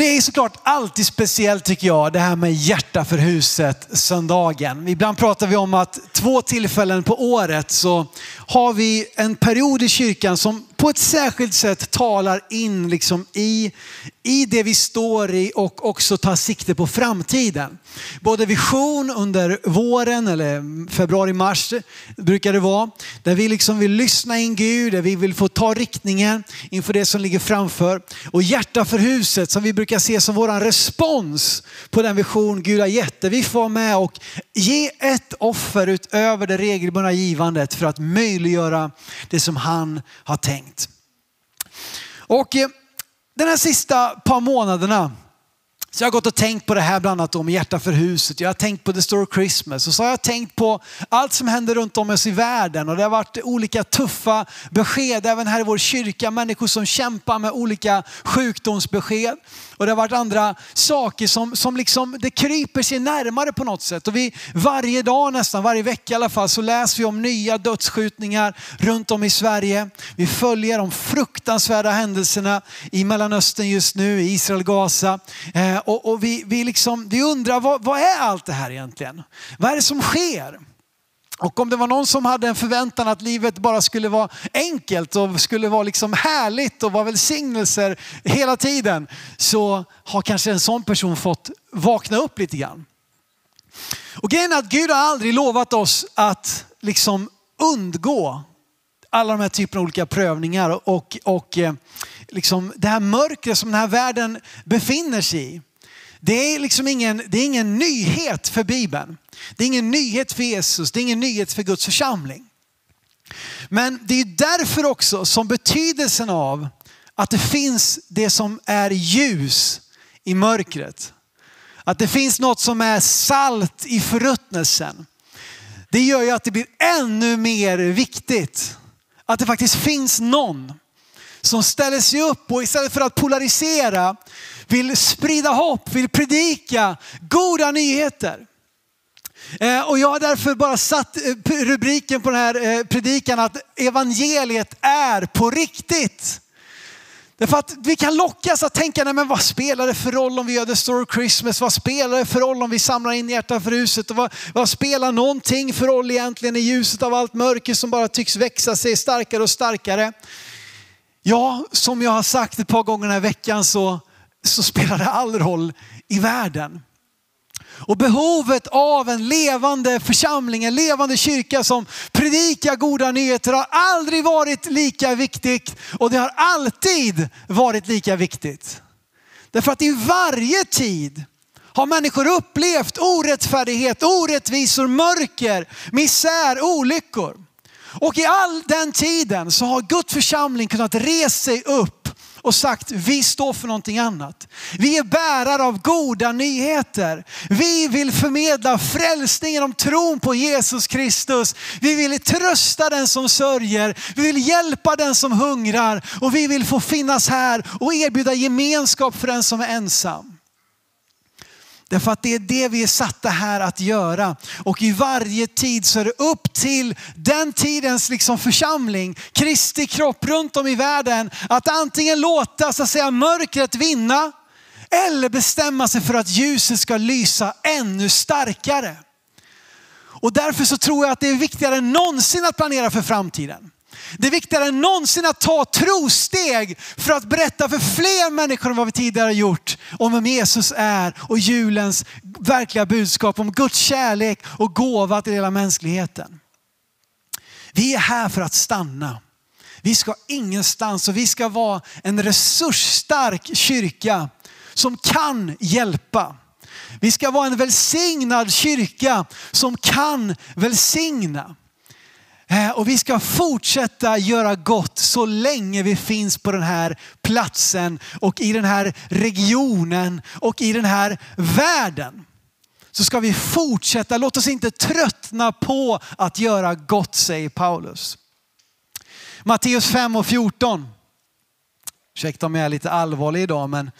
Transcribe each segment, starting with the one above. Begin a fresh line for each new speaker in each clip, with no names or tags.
Det är såklart alltid speciellt tycker jag, det här med hjärta för huset söndagen. Ibland pratar vi om att två tillfällen på året så har vi en period i kyrkan som på ett särskilt sätt talar in liksom i, i det vi står i och också tar sikte på framtiden. Både vision under våren eller februari, mars brukar det vara. Där vi liksom vill lyssna in Gud, där vi vill få ta riktningen inför det som ligger framför. Och hjärta för huset som vi brukar se som vår respons på den vision Gud har gett. Där vi får vara med och ge ett offer utöver det regelbundna givandet för att möjliggöra det som han har tänkt. Och eh, den här sista par månaderna så jag har gått och tänkt på det här bland annat om hjärta för huset. Jag har tänkt på The Story Christmas och så har jag tänkt på allt som händer runt om oss i världen. Och det har varit olika tuffa besked även här i vår kyrka. Människor som kämpar med olika sjukdomsbesked. Och det har varit andra saker som, som liksom, det kryper sig närmare på något sätt. Och vi, varje dag nästan, varje vecka i alla fall, så läser vi om nya dödsskjutningar runt om i Sverige. Vi följer de fruktansvärda händelserna i Mellanöstern just nu, i Israel, Gaza. Eh, och, och vi, vi, liksom, vi undrar, vad, vad är allt det här egentligen? Vad är det som sker? Och om det var någon som hade en förväntan att livet bara skulle vara enkelt och skulle vara liksom härligt och vara välsignelser hela tiden så har kanske en sån person fått vakna upp lite grann. Och grejen är att Gud har aldrig lovat oss att liksom undgå alla de här typerna av olika prövningar och, och eh, liksom det här mörkret som den här världen befinner sig i. Det är liksom ingen, det är ingen nyhet för Bibeln. Det är ingen nyhet för Jesus, det är ingen nyhet för Guds församling. Men det är därför också som betydelsen av att det finns det som är ljus i mörkret. Att det finns något som är salt i förruttnelsen. Det gör ju att det blir ännu mer viktigt. Att det faktiskt finns någon som ställer sig upp och istället för att polarisera vill sprida hopp, vill predika goda nyheter. Eh, och jag har därför bara satt eh, rubriken på den här eh, predikan att evangeliet är på riktigt. Därför att vi kan lockas att tänka, nej men vad spelar det för roll om vi gör The Story Christmas? Vad spelar det för roll om vi samlar in hjärtan för huset? Och vad, vad spelar någonting för roll egentligen i ljuset av allt mörker som bara tycks växa sig starkare och starkare? Ja, som jag har sagt ett par gånger den här veckan så, så spelar det all roll i världen. Och behovet av en levande församling, en levande kyrka som predikar goda nyheter har aldrig varit lika viktigt och det har alltid varit lika viktigt. Därför att i varje tid har människor upplevt orättfärdighet, orättvisor, mörker, misär, olyckor. Och i all den tiden så har Guds församling kunnat resa sig upp och sagt vi står för någonting annat. Vi är bärare av goda nyheter. Vi vill förmedla frälsningen om tron på Jesus Kristus. Vi vill trösta den som sörjer. Vi vill hjälpa den som hungrar och vi vill få finnas här och erbjuda gemenskap för den som är ensam. Därför att det är det vi är satta här att göra. Och i varje tid så är det upp till den tidens liksom församling, Kristi kropp runt om i världen, att antingen låta så att säga, mörkret vinna eller bestämma sig för att ljuset ska lysa ännu starkare. Och därför så tror jag att det är viktigare än någonsin att planera för framtiden. Det är viktigare än någonsin att ta trosteg för att berätta för fler människor än vad vi tidigare har gjort om vem Jesus är och julens verkliga budskap om Guds kärlek och gåva till hela mänskligheten. Vi är här för att stanna. Vi ska ingenstans och vi ska vara en resursstark kyrka som kan hjälpa. Vi ska vara en välsignad kyrka som kan välsigna. Eh, och vi ska fortsätta göra gott så länge vi finns på den här platsen och i den här regionen och i den här världen. Så ska vi fortsätta, låt oss inte tröttna på att göra gott, säger Paulus. Matteus 5 och 14. Ursäkta om jag är lite allvarlig idag men,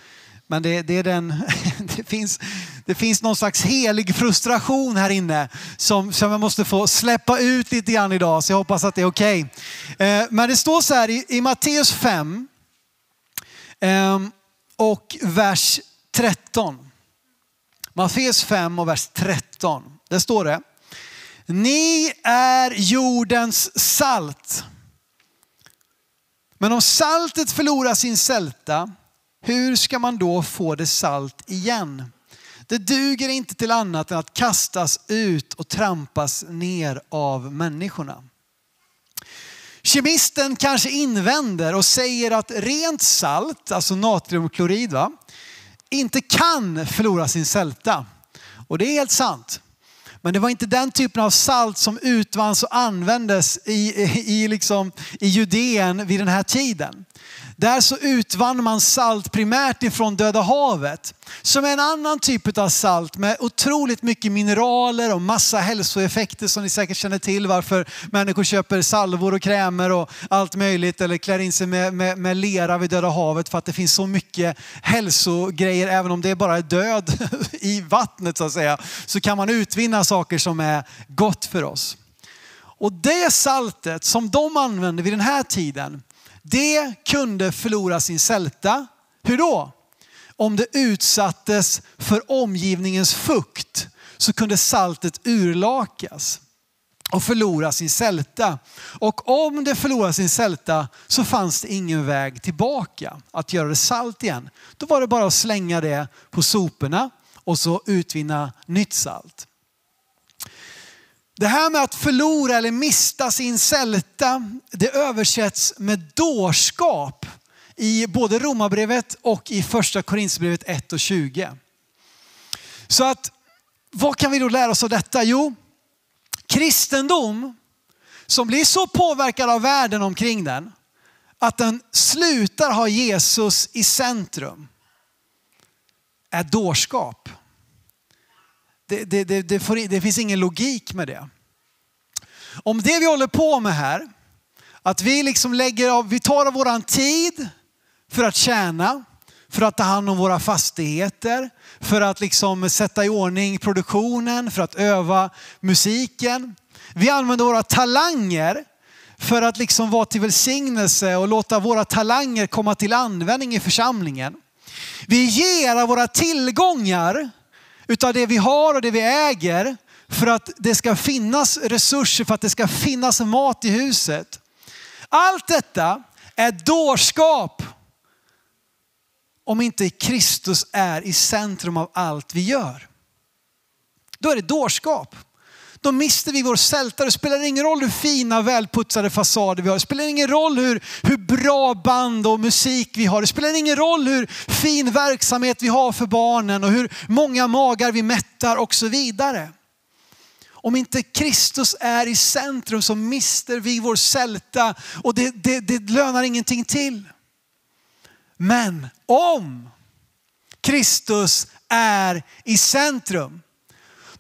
men det, det är den, det finns, det finns någon slags helig frustration här inne som, som jag måste få släppa ut lite grann idag. Så jag hoppas att det är okej. Okay. Men det står så här i, i Matteus 5 eh, och vers 13. Matteus 5 och vers 13. Där står det. Ni är jordens salt. Men om saltet förlorar sin sälta, hur ska man då få det salt igen? Det duger inte till annat än att kastas ut och trampas ner av människorna. Kemisten kanske invänder och säger att rent salt, alltså natriumklorid, va, inte kan förlora sin sälta. Och det är helt sant. Men det var inte den typen av salt som utvanns och användes i, i, i, liksom, i Judeen vid den här tiden. Där så utvann man salt primärt ifrån Döda havet. Som är en annan typ av salt med otroligt mycket mineraler och massa hälsoeffekter som ni säkert känner till. Varför människor köper salvor och krämer och allt möjligt. Eller klär in sig med, med, med lera vid Döda havet för att det finns så mycket hälsogrejer. Även om det bara är död i vattnet så att säga. Så kan man utvinna saker som är gott för oss. Och det saltet som de använde vid den här tiden det kunde förlora sin sälta. Hur då? Om det utsattes för omgivningens fukt så kunde saltet urlakas och förlora sin sälta. Och om det förlorar sin sälta så fanns det ingen väg tillbaka att göra det salt igen. Då var det bara att slänga det på soporna och så utvinna nytt salt. Det här med att förlora eller mista sin sälta, det översätts med dårskap i både Romarbrevet och i första Korinthierbrevet 1 och 20. Så att vad kan vi då lära oss av detta? Jo, kristendom som blir så påverkad av världen omkring den att den slutar ha Jesus i centrum är dårskap. Det, det, det, det, får, det finns ingen logik med det. Om det vi håller på med här, att vi liksom lägger av, vi tar av våran tid för att tjäna, för att ta hand om våra fastigheter, för att liksom sätta i ordning produktionen, för att öva musiken. Vi använder våra talanger för att liksom vara till välsignelse och låta våra talanger komma till användning i församlingen. Vi ger av våra tillgångar utav det vi har och det vi äger för att det ska finnas resurser, för att det ska finnas mat i huset. Allt detta är dårskap om inte Kristus är i centrum av allt vi gör. Då är det dårskap. Då mister vi vår sälta. Det spelar ingen roll hur fina välputsade fasader vi har. Det spelar ingen roll hur, hur bra band och musik vi har. Det spelar ingen roll hur fin verksamhet vi har för barnen och hur många magar vi mättar och så vidare. Om inte Kristus är i centrum så mister vi vår sälta och det, det, det lönar ingenting till. Men om Kristus är i centrum,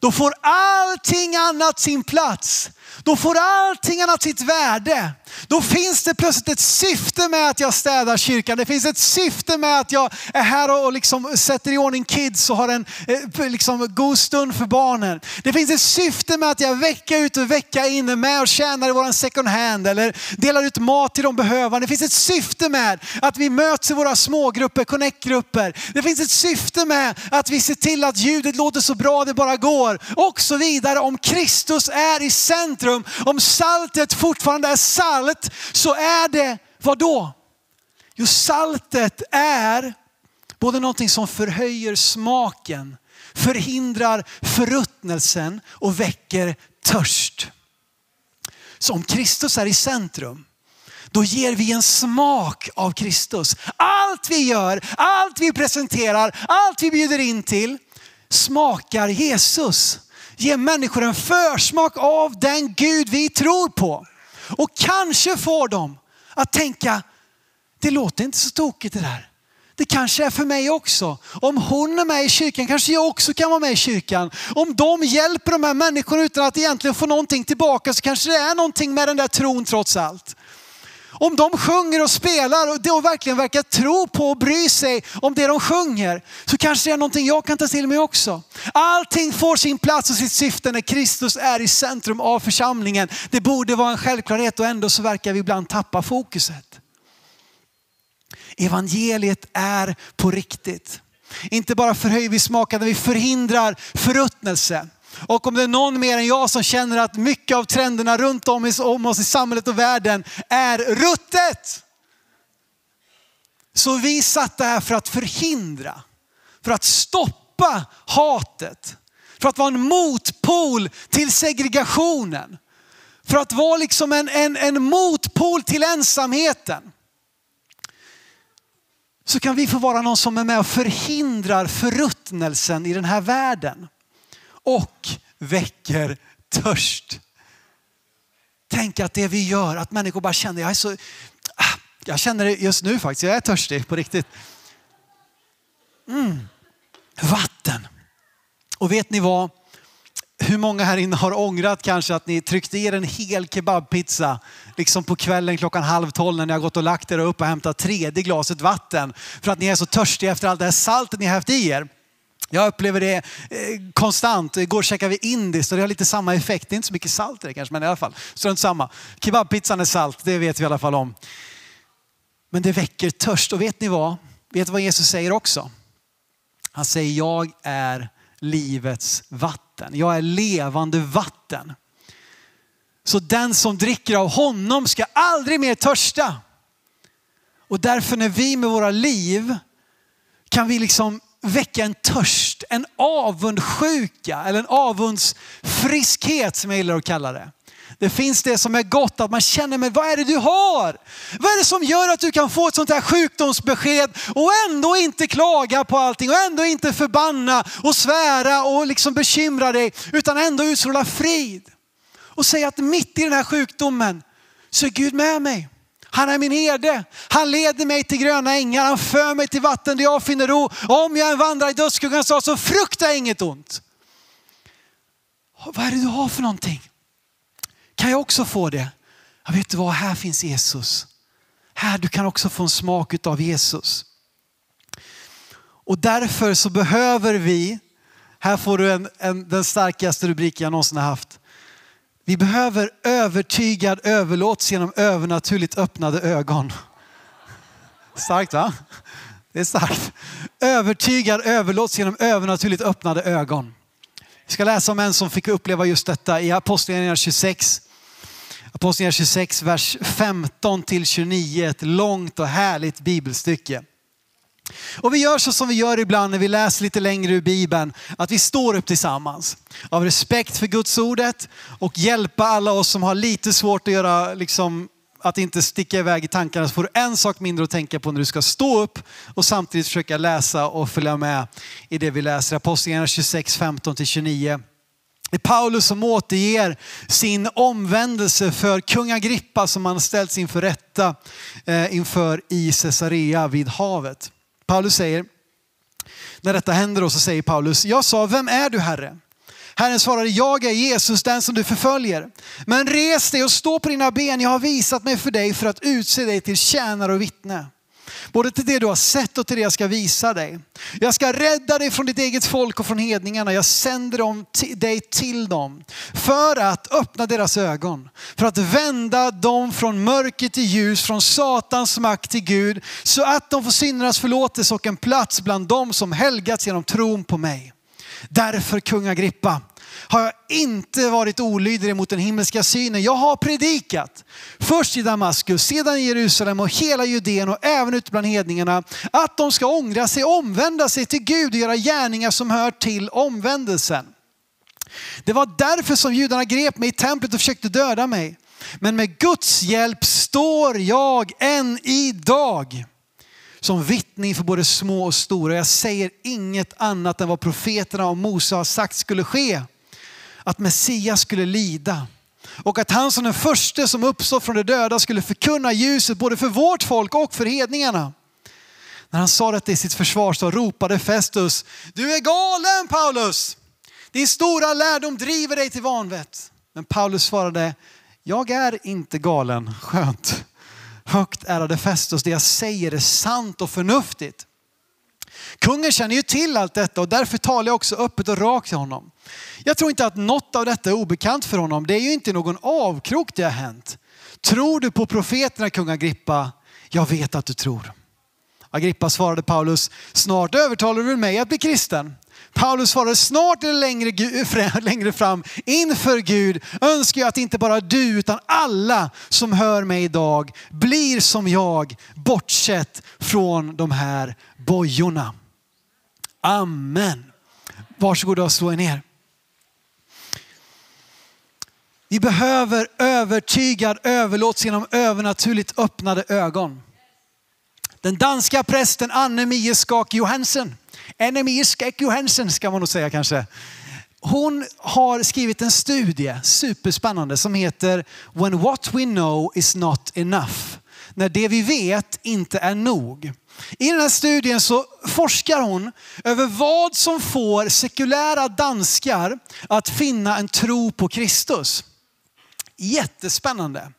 då får allting annat sin plats. Då får allting annat sitt värde. Då finns det plötsligt ett syfte med att jag städar kyrkan. Det finns ett syfte med att jag är här och liksom sätter i ordning kids och har en eh, liksom, god stund för barnen. Det finns ett syfte med att jag vecka ut och vecka in är med och tjänar i våran second hand eller delar ut mat till de behövande. Det finns ett syfte med att vi möts i våra smågrupper, connectgrupper. Det finns ett syfte med att vi ser till att ljudet låter så bra det bara går och så vidare. Om Kristus är i centrum, om saltet fortfarande är salt salt så är det vad då? Jo, saltet är både någonting som förhöjer smaken, förhindrar förruttnelsen och väcker törst. Så om Kristus är i centrum, då ger vi en smak av Kristus. Allt vi gör, allt vi presenterar, allt vi bjuder in till smakar Jesus. Ger människor en försmak av den Gud vi tror på. Och kanske får dem att tänka, det låter inte så tokigt det där. Det kanske är för mig också. Om hon är med i kyrkan kanske jag också kan vara med i kyrkan. Om de hjälper de här människorna utan att egentligen få någonting tillbaka så kanske det är någonting med den där tron trots allt. Om de sjunger och spelar och verkligen verkar tro på och bry sig om det de sjunger så kanske det är någonting jag kan ta till mig också. Allting får sin plats och sitt syfte när Kristus är i centrum av församlingen. Det borde vara en självklarhet och ändå så verkar vi ibland tappa fokuset. Evangeliet är på riktigt. inte bara förhöjer vi smaken, vi förhindrar förruttnelse. Och om det är någon mer än jag som känner att mycket av trenderna runt om oss i samhället och världen är ruttet. Så vi satt där för att förhindra, för att stoppa hatet, för att vara en motpol till segregationen. För att vara liksom en, en, en motpol till ensamheten. Så kan vi få vara någon som är med och förhindrar förruttnelsen i den här världen. Och väcker törst. Tänk att det vi gör, att människor bara känner, jag är så, ah, jag känner det just nu faktiskt, jag är törstig på riktigt. Mm. Vatten. Och vet ni vad? Hur många här inne har ångrat kanske att ni tryckte er en hel kebabpizza liksom på kvällen klockan halv tolv när ni har gått och lagt er och upp och hämtat tredje glaset vatten för att ni är så törstiga efter allt det här saltet ni har haft i er. Jag upplever det eh, konstant. Igår käkade vi indiskt och det har lite samma effekt. Det är inte så mycket salt i det kanske, men i alla fall. Strunt samma. Kebabpizzan är salt, det vet vi i alla fall om. Men det väcker törst. Och vet ni vad? Vet ni vad Jesus säger också? Han säger, jag är livets vatten. Jag är levande vatten. Så den som dricker av honom ska aldrig mer törsta. Och därför när vi med våra liv kan vi liksom väcka en törst, en avundsjuka eller en avundsfriskhet som jag gillar att kalla det. Det finns det som är gott, att man känner, men vad är det du har? Vad är det som gör att du kan få ett sånt här sjukdomsbesked och ändå inte klaga på allting och ändå inte förbanna och svära och liksom bekymra dig utan ändå utstråla frid. Och säga att mitt i den här sjukdomen så är Gud med mig. Han är min herde. Han leder mig till gröna ängar. Han för mig till vatten där jag finner ro. Om jag vandrar i dödsskuggans dal så fruktar jag inget ont. Vad är det du har för någonting? Kan jag också få det? Jag vet du vad, här finns Jesus. Här du kan också få en smak av Jesus. Och därför så behöver vi, här får du en, en, den starkaste rubriken jag någonsin har haft. Vi behöver övertygad överlåtelse genom övernaturligt öppnade ögon. Starkt va? Det är starkt. Övertygad överlåtelse genom övernaturligt öppnade ögon. Vi ska läsa om en som fick uppleva just detta i Apostlagärningarna 26. Apostlagärningarna 26, vers 15 till 29. Ett långt och härligt bibelstycke. Och vi gör så som vi gör ibland när vi läser lite längre ur Bibeln, att vi står upp tillsammans. Av respekt för Guds ordet och hjälpa alla oss som har lite svårt att göra, liksom, att inte sticka iväg i tankarna. Så får du en sak mindre att tänka på när du ska stå upp och samtidigt försöka läsa och följa med i det vi läser. Apostlagärningarna 26, 15-29. Det är Paulus som återger sin omvändelse för kung Agrippa som han ställts inför rätta eh, inför i Caesarea vid havet. Paulus säger, när detta händer då så säger Paulus, jag sa, vem är du Herre? Herren svarade, jag är Jesus, den som du förföljer. Men res dig och stå på dina ben, jag har visat mig för dig för att utse dig till tjänare och vittne. Både till det du har sett och till det jag ska visa dig. Jag ska rädda dig från ditt eget folk och från hedningarna. Jag sänder dem dig till dem för att öppna deras ögon. För att vända dem från mörker till ljus, från Satans makt till Gud. Så att de får syndernas förlåtelse och en plats bland dem som helgats genom tron på mig. Därför kung Agrippa, har jag inte varit olydig mot den himmelska synen. Jag har predikat, först i Damaskus, sedan i Jerusalem och hela Judeen och även ute bland hedningarna, att de ska ångra sig, omvända sig till Gud och göra gärningar som hör till omvändelsen. Det var därför som judarna grep mig i templet och försökte döda mig. Men med Guds hjälp står jag än idag som vittne för både små och stora. Jag säger inget annat än vad profeterna och Mose har sagt skulle ske att Messias skulle lida och att han som den första som uppstod från de döda skulle förkunna ljuset både för vårt folk och för hedningarna. När han sa detta i sitt försvar så ropade Festus, du är galen Paulus! Din stora lärdom driver dig till vanvett. Men Paulus svarade, jag är inte galen. Skönt. Högt ärade Festus, det jag säger är sant och förnuftigt. Kungen känner ju till allt detta och därför talar jag också öppet och rakt till honom. Jag tror inte att något av detta är obekant för honom. Det är ju inte någon avkrok det har hänt. Tror du på profeterna kung Agrippa? Jag vet att du tror. Agrippa svarade Paulus, snart övertalar du mig att bli kristen. Paulus svarade snart eller längre, längre fram inför Gud önskar jag att inte bara du utan alla som hör mig idag blir som jag bortsett från de här bojorna. Amen. Varsågoda och slå er ner. Vi behöver övertygad överlåtelse genom övernaturligt öppnade ögon. Den danska prästen Anne Mieskak Johansen, NMI Skek Johansen ska man nog säga kanske. Hon har skrivit en studie, superspännande, som heter When what we know is not enough. När det vi vet inte är nog. I den här studien så forskar hon över vad som får sekulära danskar att finna en tro på Kristus. Jättespännande.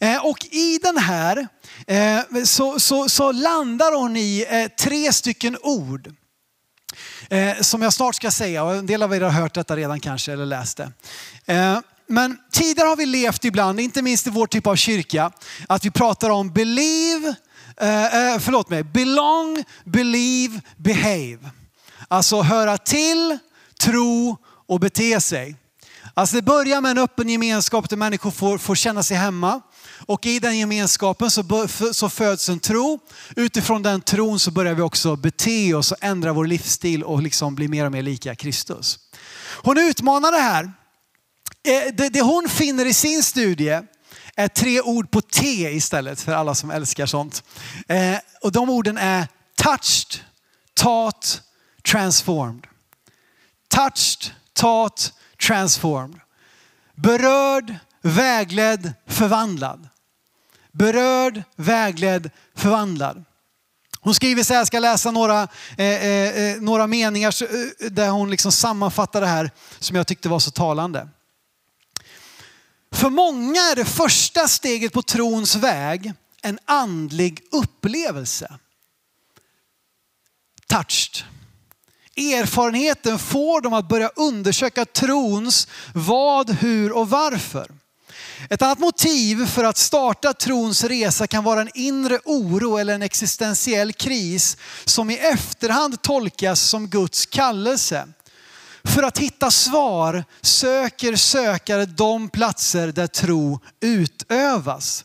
Eh, och i den här eh, så, så, så landar hon i eh, tre stycken ord. Eh, som jag snart ska säga och en del av er har hört detta redan kanske eller läst det. Eh, men tidigare har vi levt ibland, inte minst i vår typ av kyrka, att vi pratar om believe, eh, förlåt mig, belong, believe, behave. Alltså höra till, tro och bete sig. Alltså det börjar med en öppen gemenskap där människor får, får känna sig hemma. Och i den gemenskapen så, så föds en tro. Utifrån den tron så börjar vi också bete oss och ändra vår livsstil och liksom bli mer och mer lika Kristus. Hon utmanar det här. Eh, det, det hon finner i sin studie är tre ord på T istället för alla som älskar sånt. Eh, och de orden är touched, taught, transformed. Touched, taught, transformed. Berörd, vägledd, förvandlad. Berörd, vägledd, förvandlad. Hon skriver så här, jag ska läsa några, eh, eh, eh några meningar eh, där hon liksom sammanfattar det här som jag tyckte var så talande. För många är det första steget på trons väg en andlig upplevelse. Touched. Erfarenheten får dem att börja undersöka trons vad, hur och varför. Ett annat motiv för att starta trons resa kan vara en inre oro eller en existentiell kris som i efterhand tolkas som Guds kallelse. För att hitta svar söker sökare de platser där tro utövas.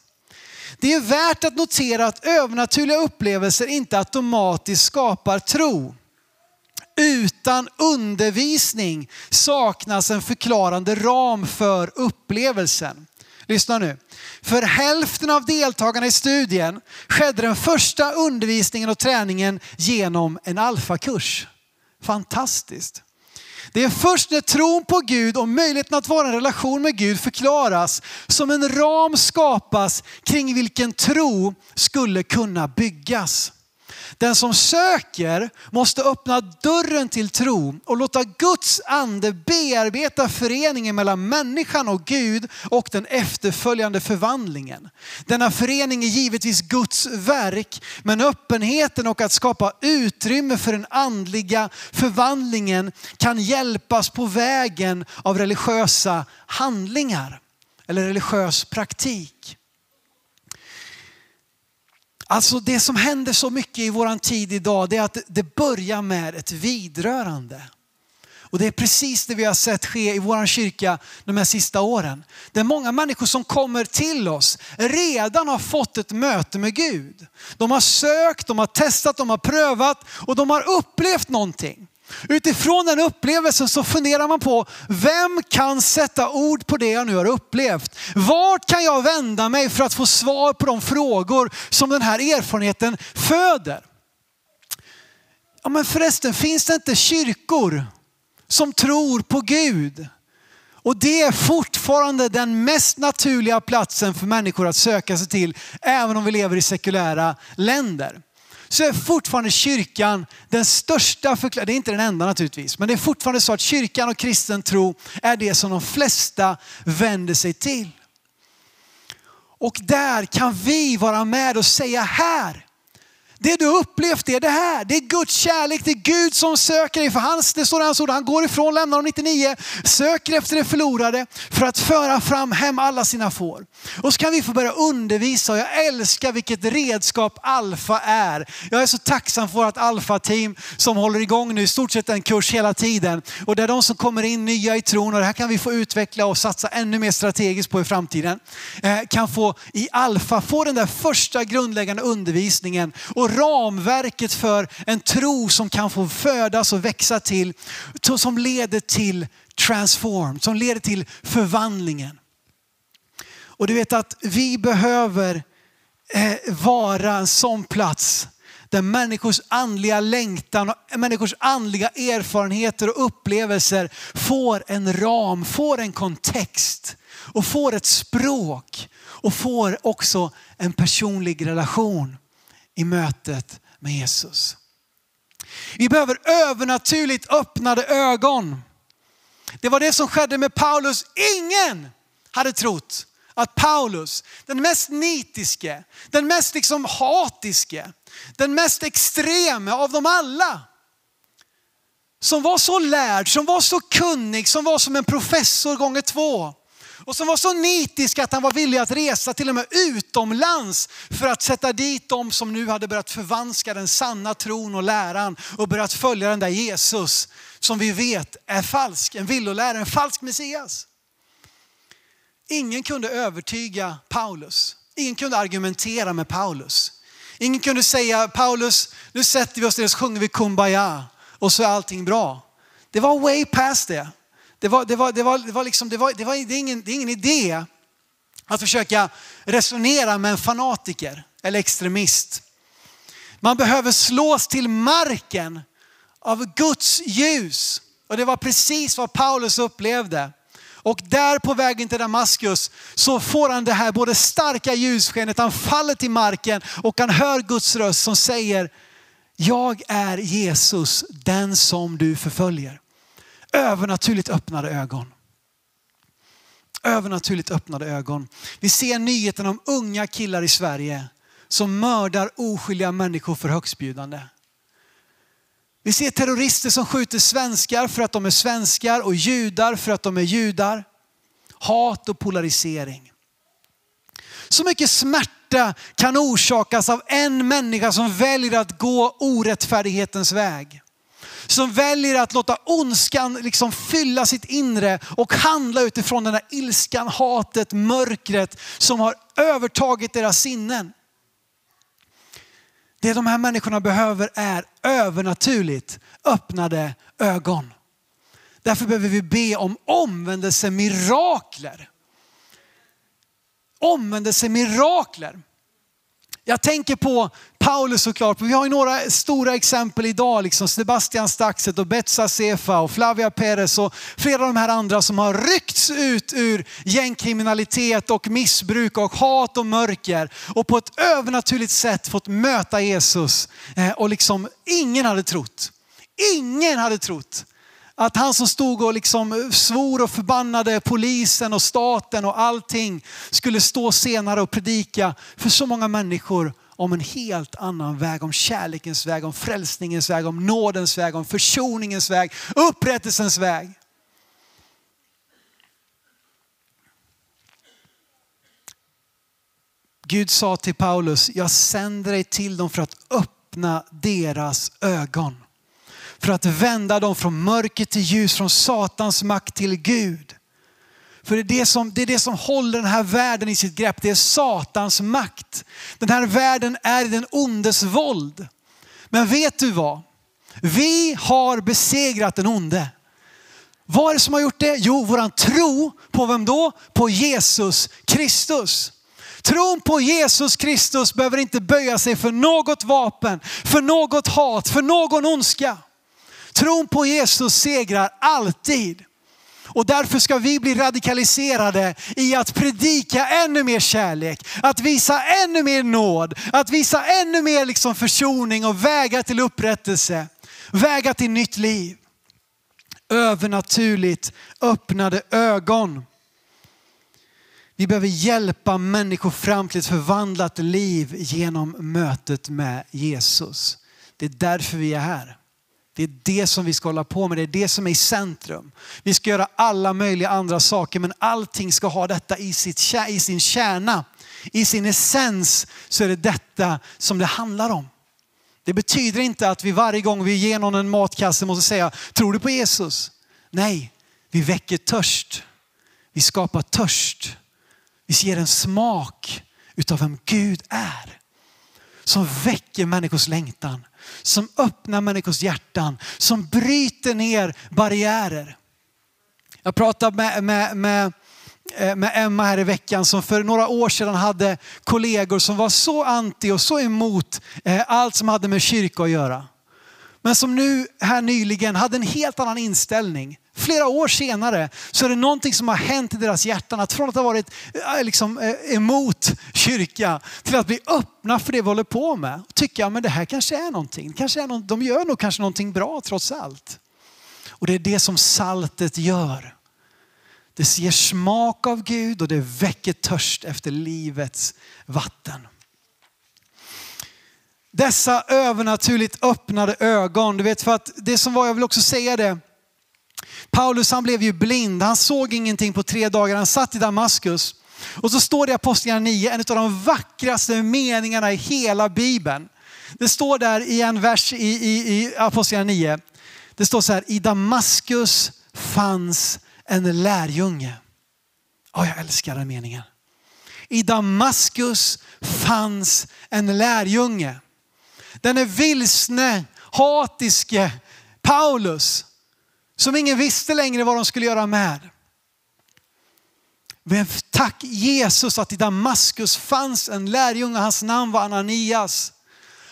Det är värt att notera att övernaturliga upplevelser inte automatiskt skapar tro. Utan undervisning saknas en förklarande ram för upplevelsen. Lyssna nu. För hälften av deltagarna i studien skedde den första undervisningen och träningen genom en alfakurs. Fantastiskt. Det är först när tron på Gud och möjligheten att vara i en relation med Gud förklaras som en ram skapas kring vilken tro skulle kunna byggas. Den som söker måste öppna dörren till tro och låta Guds ande bearbeta föreningen mellan människan och Gud och den efterföljande förvandlingen. Denna förening är givetvis Guds verk, men öppenheten och att skapa utrymme för den andliga förvandlingen kan hjälpas på vägen av religiösa handlingar eller religiös praktik. Alltså det som händer så mycket i våran tid idag det är att det börjar med ett vidrörande. Och det är precis det vi har sett ske i vår kyrka de här sista åren. Det är många människor som kommer till oss redan har fått ett möte med Gud. De har sökt, de har testat, de har prövat och de har upplevt någonting. Utifrån den upplevelsen så funderar man på, vem kan sätta ord på det jag nu har upplevt? Vart kan jag vända mig för att få svar på de frågor som den här erfarenheten föder? Ja men förresten, finns det inte kyrkor som tror på Gud? Och det är fortfarande den mest naturliga platsen för människor att söka sig till, även om vi lever i sekulära länder så är fortfarande kyrkan den största förklaringen, det är inte den enda naturligtvis, men det är fortfarande så att kyrkan och kristen tro är det som de flesta vänder sig till. Och där kan vi vara med och säga här, det du upplevt är det här. Det är Guds kärlek, det är Gud som söker dig. För hans, det står i hans ord, han går ifrån, lämnar de 99, söker efter det förlorade för att föra fram hem alla sina får. Och så kan vi få börja undervisa och jag älskar vilket redskap Alfa är. Jag är så tacksam för vårt Alfa-team som håller igång nu i stort sett en kurs hela tiden. Och det är de som kommer in nya i tron och det här kan vi få utveckla och satsa ännu mer strategiskt på i framtiden. Eh, kan få i Alfa få den där första grundläggande undervisningen och ramverket för en tro som kan få födas och växa till, som leder till transform, som leder till förvandlingen. Och du vet att vi behöver eh, vara en sån plats där människors andliga längtan och människors andliga erfarenheter och upplevelser får en ram, får en kontext och får ett språk och får också en personlig relation i mötet med Jesus. Vi behöver övernaturligt öppnade ögon. Det var det som skedde med Paulus. Ingen hade trott att Paulus, den mest nitiske, den mest liksom hatiske, den mest extreme av dem alla, som var så lärd, som var så kunnig, som var som en professor gånger två, och som var så nitisk att han var villig att resa till och med utomlands för att sätta dit dem som nu hade börjat förvanska den sanna tron och läran och börjat följa den där Jesus som vi vet är falsk, en villolärare, en falsk Messias. Ingen kunde övertyga Paulus. Ingen kunde argumentera med Paulus. Ingen kunde säga Paulus, nu sätter vi oss ner och sjunger vi Kumbaya och så är allting bra. Det var way past det. Det, var, det, var, det, var, det, var liksom, det, var, det, var, det, är ingen, det är ingen idé att försöka resonera med en fanatiker eller extremist. Man behöver slås till marken av Guds ljus. Och det var precis vad Paulus upplevde. Och där på vägen till Damaskus så får han det här både starka ljusskenet, han faller till marken och han hör Guds röst som säger, jag är Jesus, den som du förföljer övernaturligt öppnade ögon. Övernaturligt öppnade ögon. Vi ser nyheten om unga killar i Sverige som mördar oskyldiga människor för högstbjudande. Vi ser terrorister som skjuter svenskar för att de är svenskar och judar för att de är judar. Hat och polarisering. Så mycket smärta kan orsakas av en människa som väljer att gå orättfärdighetens väg som väljer att låta ondskan liksom fylla sitt inre och handla utifrån den här ilskan, hatet, mörkret som har övertagit deras sinnen. Det de här människorna behöver är övernaturligt öppnade ögon. Därför behöver vi be om omvändelse mirakler. Omvändelse mirakler. Jag tänker på Paulus såklart, vi har ju några stora exempel idag, liksom Sebastian Staxet och Betsa Sefa och Flavia Perez och flera av de här andra som har ryckts ut ur gängkriminalitet och missbruk och hat och mörker och på ett övernaturligt sätt fått möta Jesus. Eh, och liksom ingen hade trott, ingen hade trott att han som stod och liksom svor och förbannade polisen och staten och allting skulle stå senare och predika för så många människor om en helt annan väg, om kärlekens väg, om frälsningens väg, om nådens väg, om försoningens väg, upprättelsens väg. Gud sa till Paulus, jag sänder dig till dem för att öppna deras ögon för att vända dem från mörker till ljus, från Satans makt till Gud. För det är det, som, det är det som håller den här världen i sitt grepp. Det är Satans makt. Den här världen är den ondes våld. Men vet du vad? Vi har besegrat den onde. Vad är det som har gjort det? Jo, våran tro på vem då? På Jesus Kristus. Tron på Jesus Kristus behöver inte böja sig för något vapen, för något hat, för någon ondska. Tron på Jesus segrar alltid. Och därför ska vi bli radikaliserade i att predika ännu mer kärlek, att visa ännu mer nåd, att visa ännu mer liksom försoning och vägar till upprättelse, vägar till nytt liv. Övernaturligt öppnade ögon. Vi behöver hjälpa människor fram till ett förvandlat liv genom mötet med Jesus. Det är därför vi är här. Det är det som vi ska hålla på med, det är det som är i centrum. Vi ska göra alla möjliga andra saker men allting ska ha detta i, sitt, i sin kärna. I sin essens så är det detta som det handlar om. Det betyder inte att vi varje gång vi ger någon en matkasse måste säga, tror du på Jesus? Nej, vi väcker törst. Vi skapar törst. Vi ger en smak utav vem Gud är. Som väcker människors längtan. Som öppnar människors hjärtan. Som bryter ner barriärer. Jag pratade med, med, med, eh, med Emma här i veckan som för några år sedan hade kollegor som var så anti och så emot eh, allt som hade med kyrka att göra. Men som nu här nyligen hade en helt annan inställning flera år senare så är det någonting som har hänt i deras hjärtan. Att från att ha varit eh, liksom, eh, emot kyrka till att bli öppna för det vi håller på med. Och tycka att det här kanske är någonting. Kanske är någon, de gör nog kanske någonting bra trots allt. Och det är det som saltet gör. Det ger smak av Gud och det väcker törst efter livets vatten. Dessa övernaturligt öppnade ögon. Du vet för att det som var, jag vill också säga det, Paulus han blev ju blind, han såg ingenting på tre dagar, han satt i Damaskus. Och så står det i Apostlagärningarna 9, en av de vackraste meningarna i hela Bibeln. Det står där i en vers i, i, i Apostlagärningarna 9. Det står så här, i Damaskus fanns en lärjunge. Oh, jag älskar den meningen. I Damaskus fanns en lärjunge. Den är vilsne, hatiske Paulus som ingen visste längre vad de skulle göra med. Men tack Jesus att i Damaskus fanns en lärjunge, hans namn var Ananias.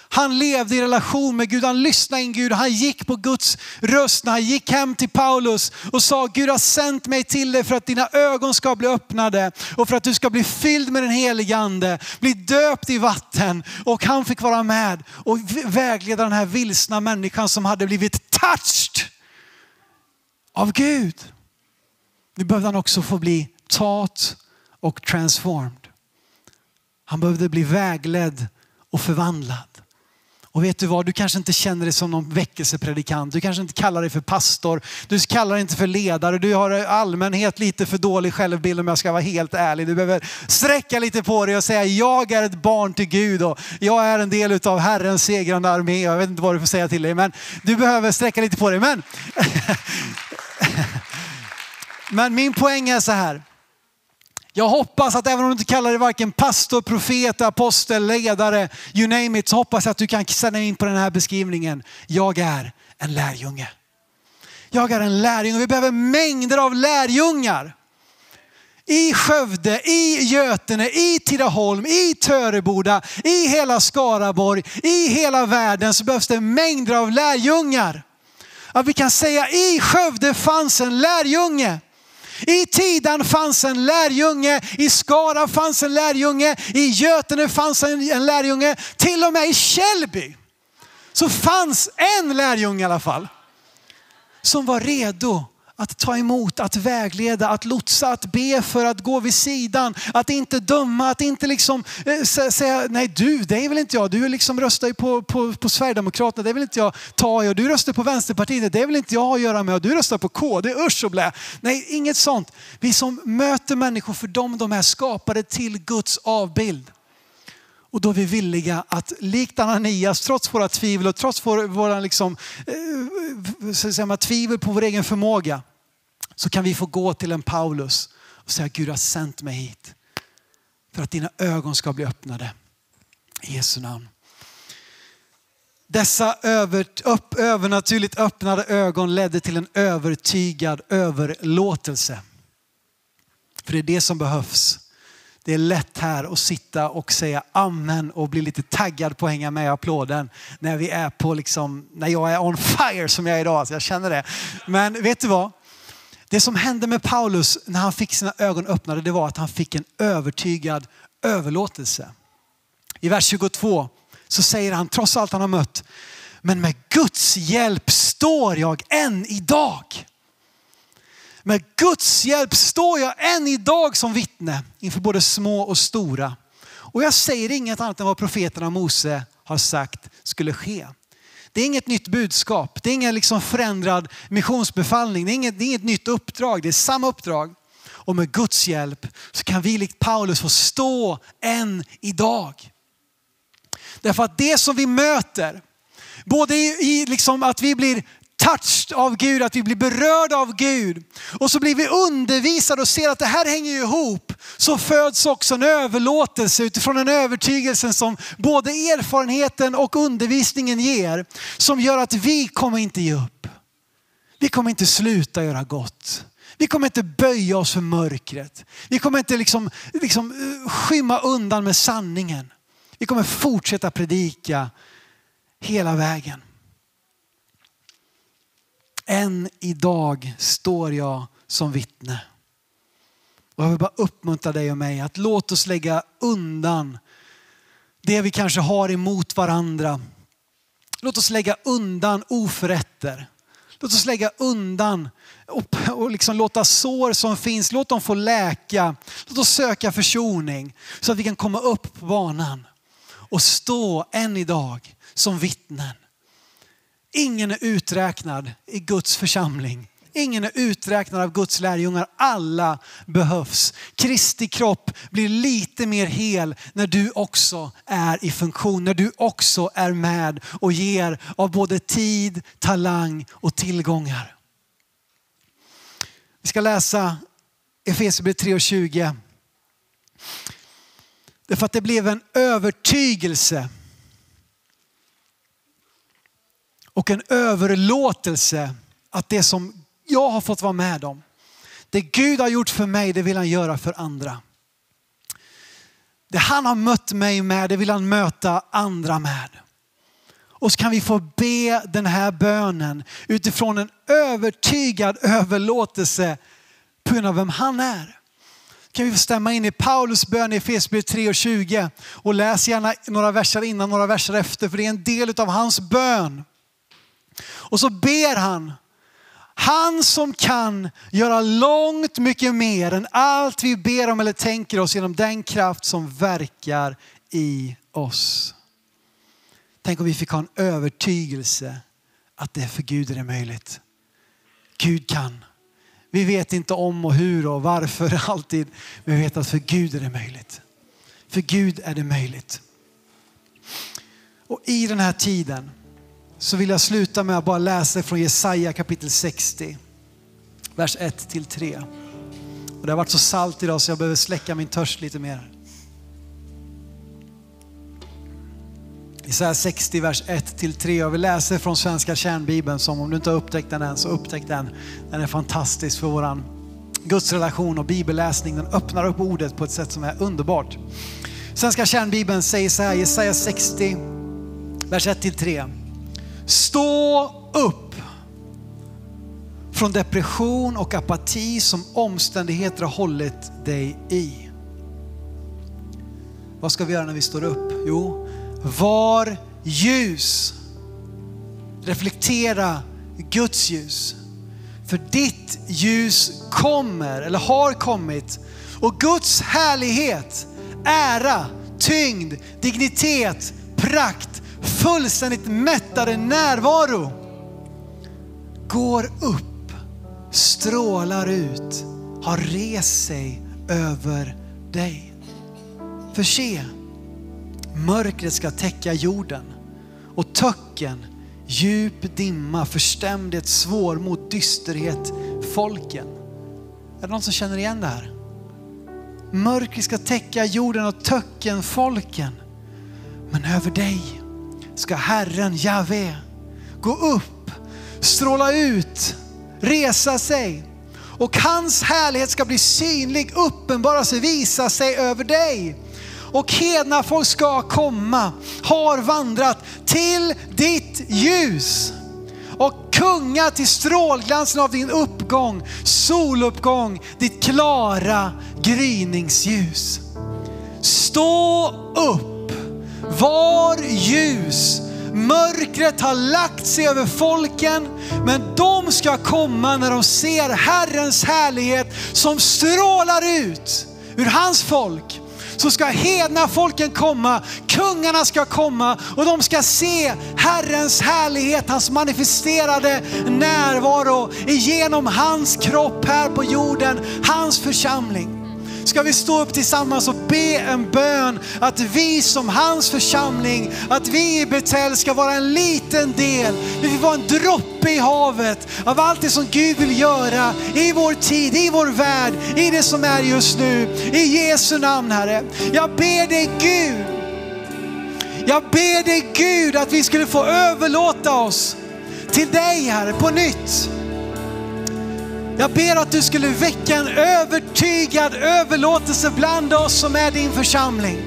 Han levde i relation med Gud, han lyssnade in Gud, han gick på Guds röst när han gick hem till Paulus och sa Gud har sänt mig till dig för att dina ögon ska bli öppnade och för att du ska bli fylld med den helige ande, bli döpt i vatten. Och han fick vara med och vägleda den här vilsna människan som hade blivit touched av Gud. Nu behövde han också få bli taught och transformed. Han behövde bli vägledd och förvandlad. Och vet du vad, du kanske inte känner dig som någon väckelsepredikant. Du kanske inte kallar dig för pastor. Du kallar dig inte för ledare. Du har i allmänhet lite för dålig självbild om jag ska vara helt ärlig. Du behöver sträcka lite på dig och säga jag är ett barn till Gud och jag är en del av Herrens segrande armé. Jag vet inte vad du får säga till dig men du behöver sträcka lite på dig. Men Men min poäng är så här. Jag hoppas att även om du inte kallar dig varken pastor, profet, apostel, ledare, you name it, så hoppas jag att du kan ställa in på den här beskrivningen. Jag är en lärjunge. Jag är en lärjunge. Vi behöver mängder av lärjungar. I Skövde, i Götene, i Tidaholm, i Töreboda, i hela Skaraborg, i hela världen så behövs det mängder av lärjungar. Att vi kan säga i Skövde fanns en lärjunge. I Tidan fanns en lärjunge, i Skara fanns en lärjunge, i Götene fanns en, lärjunge, till och med i Källby så fanns en lärjunge i alla fall som var redo att ta emot, att vägleda, att lotsa, att be för, att gå vid sidan, att inte döma, att inte liksom äh, säga nej du, det är väl inte jag, du liksom röstar ju på, på, på Sverigedemokraterna, det är väl inte jag ta i och du röstar på Vänsterpartiet, det är väl inte jag att göra med och du röstar på KD, usch och blä. Nej, inget sånt. Vi som möter människor för dem de är skapade till Guds avbild. Och då är vi villiga att likt Ananias, trots våra tvivel och trots våra, våra liksom, eh, eh säga, tvivel på vår egen förmåga, så kan vi få gå till en Paulus och säga Gud har sänt mig hit för att dina ögon ska bli öppnade. I Jesu namn. Dessa över, upp, övernaturligt öppnade ögon ledde till en övertygad överlåtelse. För det är det som behövs det är lätt här att sitta och säga amen och bli lite taggad på att hänga med i applåden när vi är på liksom, när jag är on fire som jag är idag. Så jag känner det. Men vet du vad? Det som hände med Paulus när han fick sina ögon öppnade, det var att han fick en övertygad överlåtelse. I vers 22 så säger han, trots allt han har mött, men med Guds hjälp står jag än idag. Med Guds hjälp står jag än idag som vittne inför både små och stora. Och jag säger inget annat än vad profeterna Mose har sagt skulle ske. Det är inget nytt budskap. Det är ingen liksom förändrad missionsbefallning. Det är, inget, det är inget nytt uppdrag. Det är samma uppdrag. Och med Guds hjälp så kan vi likt Paulus få stå än idag. Därför att det som vi möter, både i, i liksom att vi blir touched av Gud, att vi blir berörda av Gud. Och så blir vi undervisade och ser att det här hänger ihop. Så föds också en överlåtelse utifrån den övertygelsen som både erfarenheten och undervisningen ger. Som gör att vi kommer inte ge upp. Vi kommer inte sluta göra gott. Vi kommer inte böja oss för mörkret. Vi kommer inte liksom, liksom eh, skymma undan med sanningen. Vi kommer fortsätta predika hela vägen. Än idag står jag som vittne. Och jag vill bara uppmuntra dig och mig att låt oss lägga undan det vi kanske har emot varandra. Låt oss lägga undan oförrätter. Låt oss lägga undan och, liksom låta sår som finns, låt dem få läka. Låt oss söka försoning så att vi kan komma upp på banan och stå än idag som vittnen. Ingen är uträknad i Guds församling. Ingen är uträknad av Guds lärjungar. Alla behövs. Kristi kropp blir lite mer hel när du också är i funktion. När du också är med och ger av både tid, talang och tillgångar. Vi ska läsa Efesierbrevet 3.20. Därför att det blev en övertygelse och en överlåtelse att det som jag har fått vara med om, det Gud har gjort för mig, det vill han göra för andra. Det han har mött mig med, det vill han möta andra med. Och så kan vi få be den här bönen utifrån en övertygad överlåtelse på grund av vem han är. Kan vi få stämma in i Paulus bön i Efesierbrevet 3 och 20 och läs gärna några verser innan, några verser efter för det är en del av hans bön. Och så ber han, han som kan göra långt mycket mer än allt vi ber om eller tänker oss genom den kraft som verkar i oss. Tänk om vi fick ha en övertygelse att det för Gud är det möjligt. Gud kan. Vi vet inte om och hur och varför alltid, men vi vet att för Gud är det möjligt. För Gud är det möjligt. Och i den här tiden så vill jag sluta med att bara läsa från Jesaja kapitel 60, vers 1 till 3. Och det har varit så salt idag så jag behöver släcka min törst lite mer. Jesaja 60, vers 1 till 3. och vi läser från Svenska kärnbibeln som om du inte har upptäckt den än så upptäck den. Den är fantastisk för våran gudsrelation och bibelläsning. Den öppnar upp ordet på ett sätt som är underbart. Svenska kärnbibeln säger så här, Jesaja 60, vers 1 till 3. Stå upp från depression och apati som omständigheter har hållit dig i. Vad ska vi göra när vi står upp? Jo, var ljus. Reflektera Guds ljus. För ditt ljus kommer, eller har kommit. Och Guds härlighet, ära, tyngd, dignitet, prakt fullständigt mättade närvaro går upp, strålar ut, har rest sig över dig. För se, mörkret ska täcka jorden och töcken, djup dimma, förstämdhet, svårmod, dysterhet, folken. Är det någon som känner igen det här? Mörkret ska täcka jorden och töcken, folken. Men över dig ska Herren, Jave, gå upp, stråla ut, resa sig och hans härlighet ska bli synlig, uppenbara sig, visa sig över dig. Och hedna folk ska komma, har vandrat till ditt ljus och kunga till strålglansen av din uppgång, soluppgång, ditt klara gryningsljus. Stå upp var ljus, Mörkret har lagt sig över folken, men de ska komma när de ser Herrens härlighet som strålar ut ur hans folk. Så ska hedna folken komma, kungarna ska komma och de ska se Herrens härlighet, hans manifesterade närvaro genom hans kropp här på jorden, hans församling ska vi stå upp tillsammans och be en bön att vi som hans församling, att vi i Betel ska vara en liten del. Vi vill vara en droppe i havet av allt det som Gud vill göra i vår tid, i vår värld, i det som är just nu. I Jesu namn Herre. Jag ber dig Gud, jag ber dig Gud att vi skulle få överlåta oss till dig Herre på nytt. Jag ber att du skulle väcka en övertygad överlåtelse bland oss som är din församling.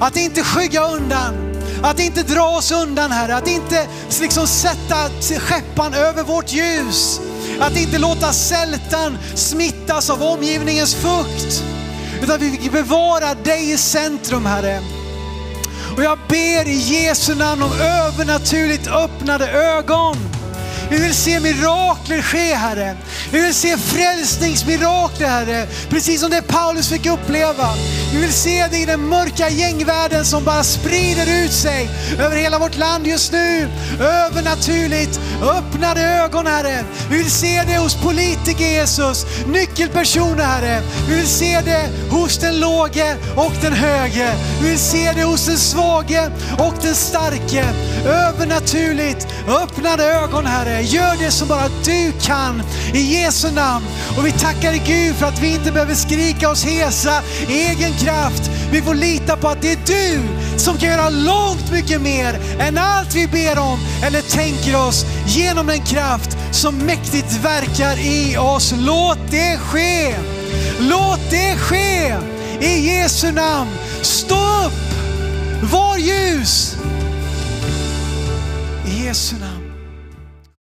Att inte skygga undan, att inte dra oss undan Herre, att inte liksom sätta skeppan över vårt ljus. Att inte låta sältan smittas av omgivningens fukt. Utan vi bevarar dig i centrum Herre. Och jag ber i Jesu namn om övernaturligt öppnade ögon vi vill se mirakler ske Herre. Vi vill se frälsningsmirakler Herre. Precis som det Paulus fick uppleva. Vi vill se det i den mörka gängvärlden som bara sprider ut sig över hela vårt land just nu. Övernaturligt öppnade ögon Herre. Vi vill se det hos politiker Jesus, nyckelpersoner Herre. Vi vill se det hos den låge och den höge. Vi vill se det hos den svage och den starke. Övernaturligt öppnade ögon Herre. Gör det som bara du kan i Jesu namn. Och vi tackar dig Gud för att vi inte behöver skrika oss hesa i egen kraft. Vi får lita på att det är du som kan göra långt mycket mer än allt vi ber om eller tänker oss genom den kraft som mäktigt verkar i oss. Låt det ske! Låt det ske! I Jesu namn. Stå upp! Var ljus! I Jesu namn.